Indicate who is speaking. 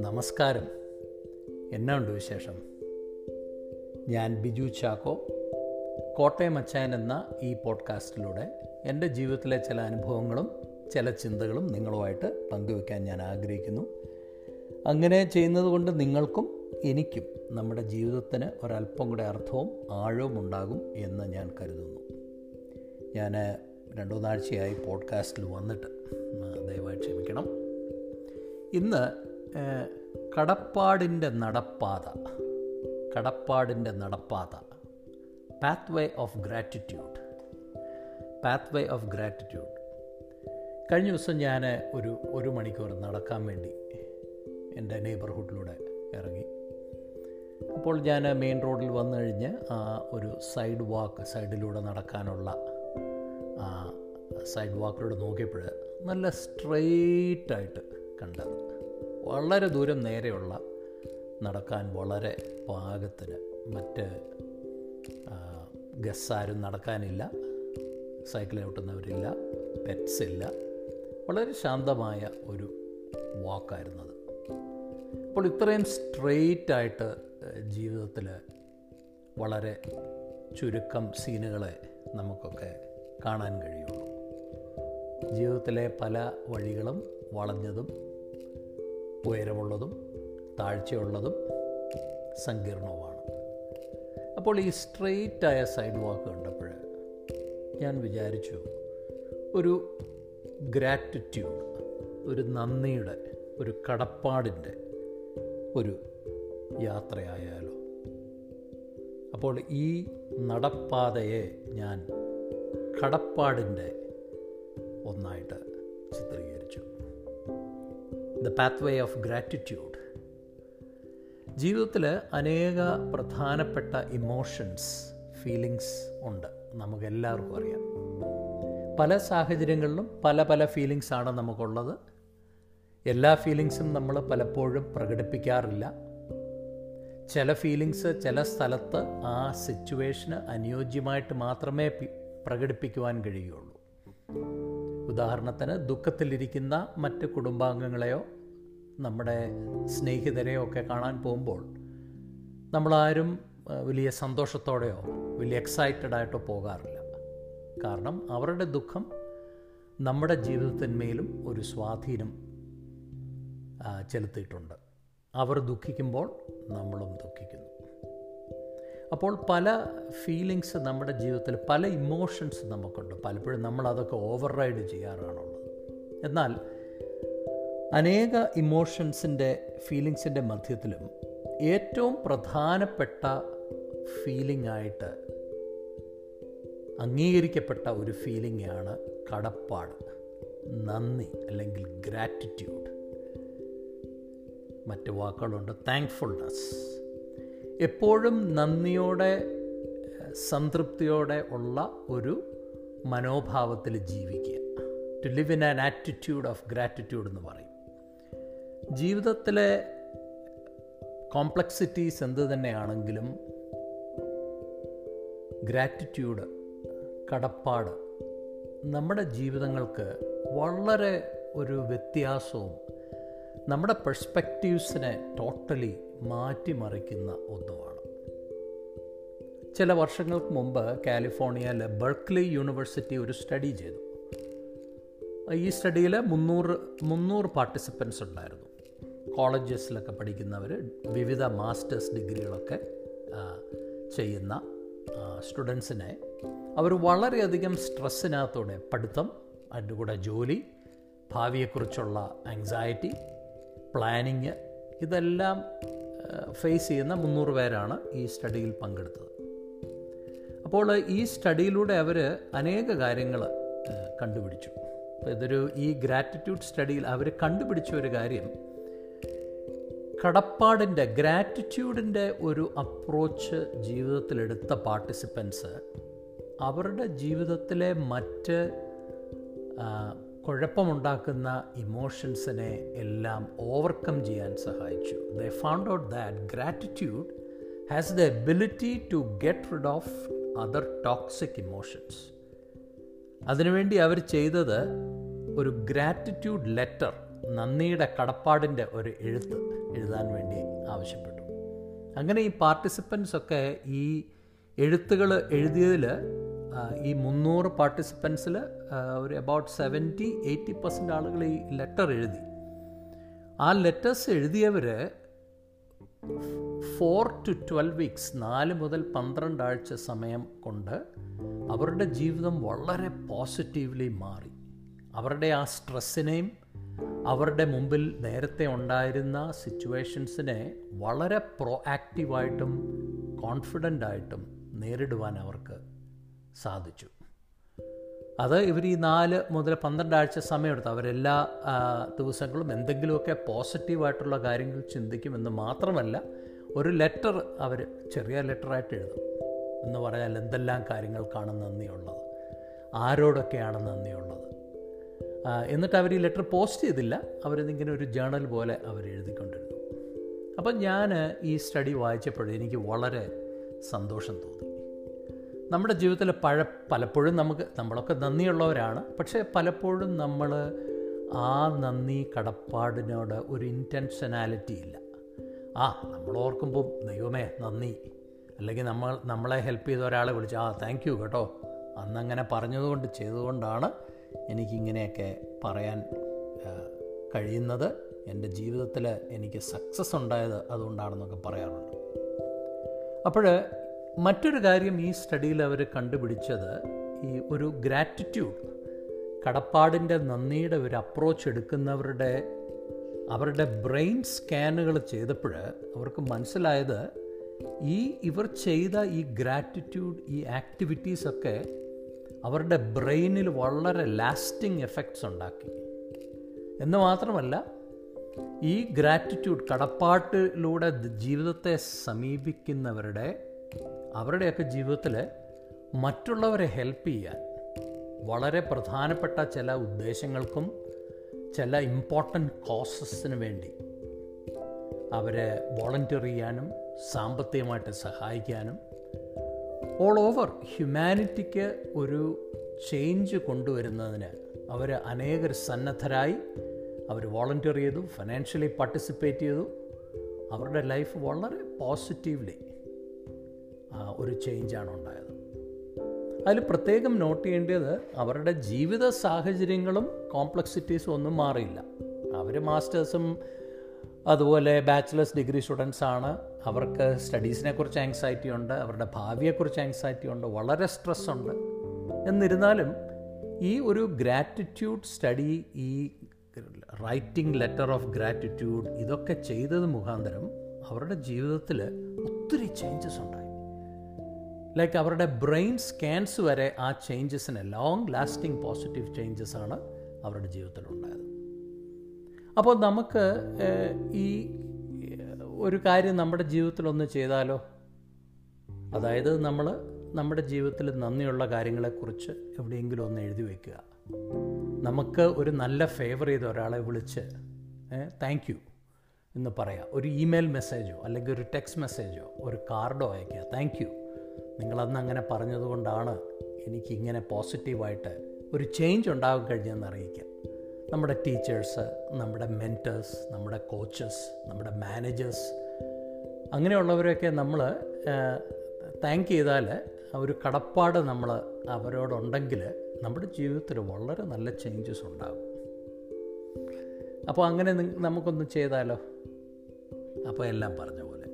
Speaker 1: നമസ്കാരം. എന്നാ ഉണ്ട് വിശേഷം? ഞാൻ ബിജു ചാക്കോ. കോട്ടയം അച്ചായൻ എന്ന ഈ പോഡ്കാസ്റ്റിലൂടെ എന്റെ ജീവിതത്തിലെ ചില അനുഭവങ്ങളും ചില ചിന്തകളും നിങ്ങളുമായിട്ട് പങ്കുവെക്കാൻ ഞാൻ ആഗ്രഹിക്കുന്നു. അങ്ങനെ ചെയ്യുന്നത് കൊണ്ട് നിങ്ങൾക്കും എനിക്കും നമ്മുടെ ജീവിതത്തിന് ഒരല്പം കൂടെ അർത്ഥവും ആഴവും ഉണ്ടാകും എന്ന് ഞാൻ കരുതുന്നു. ഞാൻ രണ്ടു മൂന്നാഴ്ചയായി പോഡ്കാസ്റ്റിൽ വന്നിട്ട് ദയവായി ക്ഷമിക്കണം. ഇന്ന് കടപ്പാടിന്റെ നടപ്പാത കടപ്പാടിന്റെ നടപ്പാത pathway of gratitude pathway of gratitude കഴിഞ്ഞ ദിവസം ഞാൻ ഒരു ഒരു മണിക്കൂർ നടക്കാൻ വേണ്ടി എന്റെ നെയ്ബർഹുഡിലൂടെ ഇറങ്ങി. അപ്പോൾ ഞാൻ മെയിൻ റോഡിൽ വന്നു കഴിഞ്ഞ് ഒരു സൈഡ് വാക്ക് സൈഡിലൂടെ നടക്കാനുള്ള സൈഡ് വാക്കിലൂടെ നോക്കിയപ്പോൾ നല്ല സ്ട്രെയിറ്റായിട്ട് കണ്ടത് വളരെ ദൂരം നേരെയുള്ള നടക്കാൻ വളരെ പാകത്തിന് മറ്റ് ഗസ്സാരും നടക്കാനില്ല സൈക്കിൾ ഓട്ടുന്നവരില്ല പെറ്റ്സ് ഇല്ല. വളരെ ശാന്തമായ ഒരു വാക്കായിരുന്നത് അപ്പോൾ ഇത്രയും സ്ട്രെയിറ്റ് ആയിട്ട് ജീവിതത്തിൽ വളരെ ചുരുക്കം സീനുകളെ നമുക്കൊക്കെ കാണാൻ കഴിയുള്ളൂ. ജീവിതത്തിലെ പല വഴികളും വളഞ്ഞതും ഉയരമുള്ളതും താഴ്ചയുള്ളതും സങ്കീർണവുമാണ്. അപ്പോൾ ഈ സ്ട്രെയിറ്റായ സൈഡ് വാക്ക് കണ്ടപ്പോൾ ഞാൻ വിചാരിച്ചു ഒരു ഗ്രാറ്റിറ്റ്യൂഡ് ഒരു നന്ദിയുടെ ഒരു കടപ്പാടിന്റെ ഒരു യാത്രയായാലോ. അപ്പോൾ ഈ നടപ്പാതയെ ഞാൻ കടപ്പാടിന്റെ ഒന്നായിട്ട് ചിത്രീകരിച്ചു. The pathway of gratitude ജീവിതത്തിൽ അനേക പ്രധാനപ്പെട്ട ഇമോഷൻസ് ഫീലിങ്സ് ഉണ്ട്. നമുക്കെല്ലാവർക്കും അറിയാം. പല സാഹചര്യങ്ങളിലും പല പല ഫീലിങ്സാണ് നമുക്കുള്ളത്. എല്ലാ ഫീലിങ്സും നമ്മൾ പലപ്പോഴും പ്രകടിപ്പിക്കാറില്ല. ചില ഫീലിങ്സ് ചില സ്ഥലത്ത് ആ സിറ്റുവേഷന് അനുയോജ്യമായിട്ട് മാത്രമേ പ്രകടിപ്പിക്കുവാൻ കഴിയുള്ളൂ. ഉദാഹരണത്തിന് ദുഃഖത്തിലിരിക്കുന്ന മറ്റ് കുടുംബാംഗങ്ങളെയോ നമ്മുടെ സ്നേഹിതരെയോ ഒക്കെ കാണാൻ പോകുമ്പോൾ നമ്മളാരും വലിയ സന്തോഷത്തോടെയോ വലിയ എക്സൈറ്റഡ് ആയിട്ടോ പോകാറില്ല. കാരണം അവരുടെ ദുഃഖം നമ്മുടെ ജീവിതത്തിന്മേലും ഒരു സ്വാധീനം ചെലുത്തിയിട്ടുണ്ട്. അവർ ദുഃഖിക്കുമ്പോൾ നമ്മളും ദുഃഖിക്കുന്നു. അപ്പോൾ പല ഫീലിങ്സ് നമ്മുടെ ജീവിതത്തിൽ പല ഇമോഷൻസ് നമുക്കുണ്ട്. പലപ്പോഴും നമ്മൾ അതൊക്കെ ഓവർ റൈഡ് ചെയ്യാറാണുള്ളത്. എന്നാൽ അനേക ഇമോഷൻസിന്റെ ഫീലിങ്സിന്റെ മധ്യത്തിലും ഏറ്റവും പ്രധാനപ്പെട്ട ഫീലിംഗ് ആയിട്ട് അംഗീകരിക്കപ്പെട്ട ഒരു ഫീലിംഗാണ് കടപ്പാട് നന്ദി അല്ലെങ്കിൽ ഗ്രാറ്റിറ്റ്യൂഡ് മറ്റ് വാക്കുകളുണ്ട് താങ്ക്ഫുൾനെസ് എപ്പോഴും നന്ദിയോടെ സംതൃപ്തിയോടെ ഉള്ള ഒരു മനോഭാവത്തിൽ ജീവിക്കുക. To live in an attitude of gratitude എന്ന് പറയും. ജീവിതത്തിലെ കോംപ്ലക്സിറ്റീസ് എന്ത് തന്നെയാണെങ്കിലും ഗ്രാറ്റിറ്റ്യൂഡ് കടപ്പാട് നമ്മുടെ ജീവിതങ്ങൾക്ക് വളരെ ഒരു വ്യത്യാസവും നമ്മുടെ പെർസ്പെക്റ്റീവ്സിനെ ടോട്ടലി മാറ്റിമറിക്കുന്ന ഒന്നുമാണ്. ചില വർഷങ്ങൾക്ക് മുമ്പ് കാലിഫോർണിയയിലെ ബർക്ക്ലി യൂണിവേഴ്സിറ്റി ഒരു സ്റ്റഡി ചെയ്തു. ഈ സ്റ്റഡിയിൽ മുന്നൂറ് മുന്നൂറ് പാർട്ടിസിപ്പൻസ് ഉണ്ടായിരുന്നു. കോളേജസിലൊക്കെ പഠിക്കുന്നവർ വിവിധ മാസ്റ്റേഴ്സ് ഡിഗ്രികളൊക്കെ ചെയ്യുന്ന സ്റ്റുഡൻസിനെ അവർ വളരെയധികം സ്ട്രെസ്സിനകത്തോടെ പഠിത്തം അതിന്റെ കൂടെ ജോലി ഭാവിയെക്കുറിച്ചുള്ള ആങ്സൈറ്റി പ്ലാനിങ്. ഇതെല്ലാം ഫേസ് ചെയ്യുന്ന മുന്നൂറ് പേരാണ് ഈ സ്റ്റഡിയിൽ പങ്കെടുത്തത്. അപ്പോൾ ഈ സ്റ്റഡിയിലൂടെ അവർ അനേക കാര്യങ്ങൾ കണ്ടുപിടിച്ചു. അപ്പോൾ ഇതൊരു ഈ ഗ്രാറ്റിറ്റ്യൂഡ് സ്റ്റഡിയിൽ അവർ കണ്ടുപിടിച്ച ഒരു കാര്യം കടപ്പാടിന്റെ ഗ്രാറ്റിറ്റ്യൂഡിന്റെ ഒരു അപ്രോച്ച് ജീവിതത്തിലെടുത്ത പാർട്ടിസിപ്പൻസ് അവരുടെ ജീവിതത്തിലെ മറ്റ് കുഴപ്പമുണ്ടാക്കുന്ന ഇമോഷൻസിനെ എല്ലാം ഓവർകം ചെയ്യാൻ സഹായിച്ചു. The found out that gratitude has the ability to get rid of other toxic emotions അതിനുവേണ്ടി അവർ ചെയ്തത് ഒരു ഗ്രാറ്റിറ്റ്യൂഡ് ലെറ്റർ നന്ദിയുടെ കടപ്പാടിന്റെ ഒരു എഴുത്ത് എഴുതാൻ വേണ്ടി ആവശ്യപ്പെട്ടു. അങ്ങനെ ഈ പാർട്ടിസിപ്പൻസ് ഒക്കെ ഈ എഴുത്തുകൾ എഴുതിയതിൽ ഈ മുന്നൂറ് പാർട്ടിസിപ്പൻസിൽ ഒരു അബൌട്ട് സെവന്റി എയ്റ്റി പെർസെന്റ് ആളുകൾ ഈ ലെറ്റർ എഴുതി. ആ ലെറ്റേഴ്സ് എഴുതിയവർ ഫോർ ടു ട്വൽവ് വീക്സ് നാല് മുതൽ പന്ത്രണ്ട് ആഴ്ച സമയം കൊണ്ട് അവരുടെ ജീവിതം വളരെ പോസിറ്റീവ്ലി മാറി. അവരുടെ ആ സ്ട്രെസ്സിനെയും അവരുടെ മുമ്പിൽ നേരത്തെ ഉണ്ടായിരുന്ന സിറ്റുവേഷൻസിനെ വളരെ പ്രോ ആക്റ്റീവായിട്ടും കോൺഫിഡന്റായിട്ടും നേരിടുവാൻ അവർക്ക് സാധിച്ചു. അത് ഇവർ ഈ നാല് മുതൽ പന്ത്രണ്ട് ആഴ്ച സമയമെടുത്തു. അവരെല്ലാ ദിവസങ്ങളും എന്തെങ്കിലുമൊക്കെ പോസിറ്റീവായിട്ടുള്ള കാര്യങ്ങൾ ചിന്തിക്കുമെന്ന് മാത്രമല്ല ഒരു ലെറ്റർ അവർ ചെറിയ ലെറ്ററായിട്ട് എഴുതും. എന്ന് പറഞ്ഞാൽ എന്തെല്ലാം കാര്യങ്ങൾക്കാണ് നന്ദിയുള്ളത്? ആരോടൊക്കെയാണ് നന്ദിയുള്ളത്? എന്നിട്ട് അവർ ഈ ലെറ്റർ പോസ്റ്റ് ചെയ്തില്ല. അവരിതിങ്ങനെ ഒരു ജേണൽ പോലെ അവർ എഴുതിക്കൊണ്ടിരുന്നു. അപ്പം ഞാൻ ഈ സ്റ്റഡി വായിച്ചപ്പോൾ എനിക്ക് വളരെ സന്തോഷം തോന്നി. നമ്മുടെ ജീവിതത്തിൽ പഴ പലപ്പോഴും നമുക്ക് നമ്മളൊക്കെ നന്ദിയുള്ളവരാണ്. പക്ഷേ പലപ്പോഴും നമ്മൾ ആ നന്ദി കടപ്പാടിനോട് ഒരു ഇന്റൻഷനാലിറ്റി ഇല്ല. ആ നമ്മൾ ഓർക്കുമ്പോൾ ദൈവമേ നന്ദി. അല്ലെങ്കിൽ നമ്മൾ നമ്മളെ ഹെൽപ്പ് ചെയ്ത ഒരാളെ വിളിച്ച് ആ താങ്ക് യു കേട്ടോ. അന്നങ്ങനെ പറഞ്ഞതുകൊണ്ട് ചെയ്തുകൊണ്ടാണ് എനിക്കിങ്ങനെയൊക്കെ പറയാൻ കഴിയുന്നത്. എന്റെ ജീവിതത്തിൽ എനിക്ക് സക്സസ് ഉണ്ടായത് അതുകൊണ്ടാണെന്നൊക്കെ പറയാറുണ്ട്. അപ്പോൾ മറ്റൊരു കാര്യം ഈ സ്റ്റഡിയിൽ അവർ കണ്ടുപിടിച്ചത് ഈ ഒരു ഗ്രാറ്റിറ്റ്യൂഡ് കടപ്പാടിന്റെ നന്ദിയുടെ ഒരു അപ്രോച്ച് എടുക്കുന്നവരുടെ അവരുടെ ബ്രെയിൻ സ്കാനുകൾ ചെയ്തപ്പോൾ അവർക്ക് മനസ്സിലായത് ഈ ഇവർ ചെയ്ത ഈ ഗ്രാറ്റിറ്റ്യൂഡ് ഈ ആക്ടിവിറ്റീസൊക്കെ അവരുടെ ബ്രെയിനിൽ വളരെ ലാസ്റ്റിംഗ് എഫക്ട്സ് ഉണ്ടാക്കി. എന്ന് മാത്രമല്ല ഈ ഗ്രാറ്റിറ്റ്യൂഡ് കടപ്പാട്ടിലൂടെ ജീവിതത്തെ സമീപിക്കുന്നവരുടെ അവരുടെയൊക്കെ ജീവിതത്തിൽ മറ്റുള്ളവരെ ഹെൽപ്പ് ചെയ്യാൻ വളരെ പ്രധാനപ്പെട്ട ചില ഉദ്ദേശങ്ങൾക്കും ചില ഇമ്പോർട്ടന്റ് കോസസിന് വേണ്ടി അവരെ വോളണ്ടിയർ ചെയ്യാനും സാമ്പത്തികമായിട്ട് സഹായിക്കാനും ഓൾ ഓവർ ഹ്യൂമാനിറ്റിക്ക് ഒരു ചേഞ്ച് കൊണ്ടുവരുന്നതിന് അവർ അനേകർ സന്നദ്ധരായി അവർ വോളണ്ടിയർ ചെയ്തു ഫിനാൻഷ്യലി പാർട്ടിസിപ്പേറ്റ് ചെയ്തു. അവരുടെ ലൈഫ് വളരെ പോസിറ്റീവ്ലി ഒരു ചേഞ്ചാണ് ഉണ്ടായത്. അതിൽ പ്രത്യേകം നോട്ട് ചെയ്യേണ്ടത് അവരുടെ ജീവിത സാഹചര്യങ്ങളും കോംപ്ലക്സിറ്റീസും ഒന്നും മാറിയില്ല. അവർ മാസ്റ്റേഴ്സും അതുപോലെ ബാച്ചിലേഴ്സ് ഡിഗ്രി സ്റ്റുഡൻസ് ആണ്. അവർക്ക് സ്റ്റഡീസിനെ കുറിച്ച് ആങ്സൈറ്റി ഉണ്ട് അവരുടെ ഭാവിയെക്കുറിച്ച് ആങ്സൈറ്റി ഉണ്ട് വളരെ സ്ട്രെസ് ഉണ്ട്. എന്നിരുന്നാലും ഈ ഒരു ഗ്രാറ്റിറ്റ്യൂഡ് സ്റ്റഡി ഈ റൈറ്റിംഗ് ലെറ്റർ ഓഫ് ഗ്രാറ്റിറ്റ്യൂഡ് ഇതൊക്കെ ചെയ്തത് മുഖാന്തരം അവരുടെ ജീവിതത്തിൽ ഒത്തിരി ചേഞ്ചസ് ഉണ്ടായി. ലൈക്ക് അവരുടെ ബ്രെയിൻ സ്കാൻസ് വരെ ആ ചേഞ്ചസിന് ലോങ് ലാസ്റ്റിംഗ് പോസിറ്റീവ് ചേഞ്ചസ് ആണ് അവരുടെ ജീവിതത്തിൽ ഉണ്ടായത്. അപ്പോൾ നമുക്ക് ഈ ഒരു കാര്യം നമ്മുടെ ജീവിതത്തിലൊന്ന് ചെയ്താലോ? അതായത് നമ്മൾ നമ്മുടെ ജീവിതത്തിൽ നന്ദിയുള്ള കാര്യങ്ങളെക്കുറിച്ച് എവിടെയെങ്കിലും ഒന്ന് എഴുതി വയ്ക്കുക നമുക്ക് ഒരു നല്ല ഫേവർ ചെയ്ത ഒരാളെ വിളിച്ച് താങ്ക് യു എന്ന് പറയാം. ഒരു ഇമെയിൽ മെസ്സേജോ അല്ലെങ്കിൽ ഒരു ടെക്സ്റ്റ് മെസ്സേജോ ഒരു കാർഡോ അയയ്ക്കുക താങ്ക് യു നിങ്ങളന്ന് അങ്ങനെ പറഞ്ഞതുകൊണ്ടാണ് എനിക്കിങ്ങനെ പോസിറ്റീവായിട്ട് ഒരു ചേഞ്ച് ഉണ്ടാകാൻ കഴിഞ്ഞതെന്ന് അറിയിക്കാം നമ്മുടെ ടീച്ചേഴ്സ് നമ്മുടെ മെന്റേഴ്സ് നമ്മുടെ കോച്ചസ് നമ്മുടെ മാനേജേഴ്സ് അങ്ങനെയുള്ളവരെയൊക്കെ നമ്മൾ താങ്ക് ചെയ്താൽ ഒരു കടപ്പാട് നമ്മൾ അവരോടുണ്ടെങ്കിൽ നമ്മുടെ ജീവിതത്തിൽ വളരെ നല്ല ചേഞ്ചസ് ഉണ്ടാകും. അപ്പോൾ അങ്ങനെ നമുക്കൊന്ന് ചെയ്താലോ? അപ്പോൾ എല്ലാം പറഞ്ഞ പോലെ.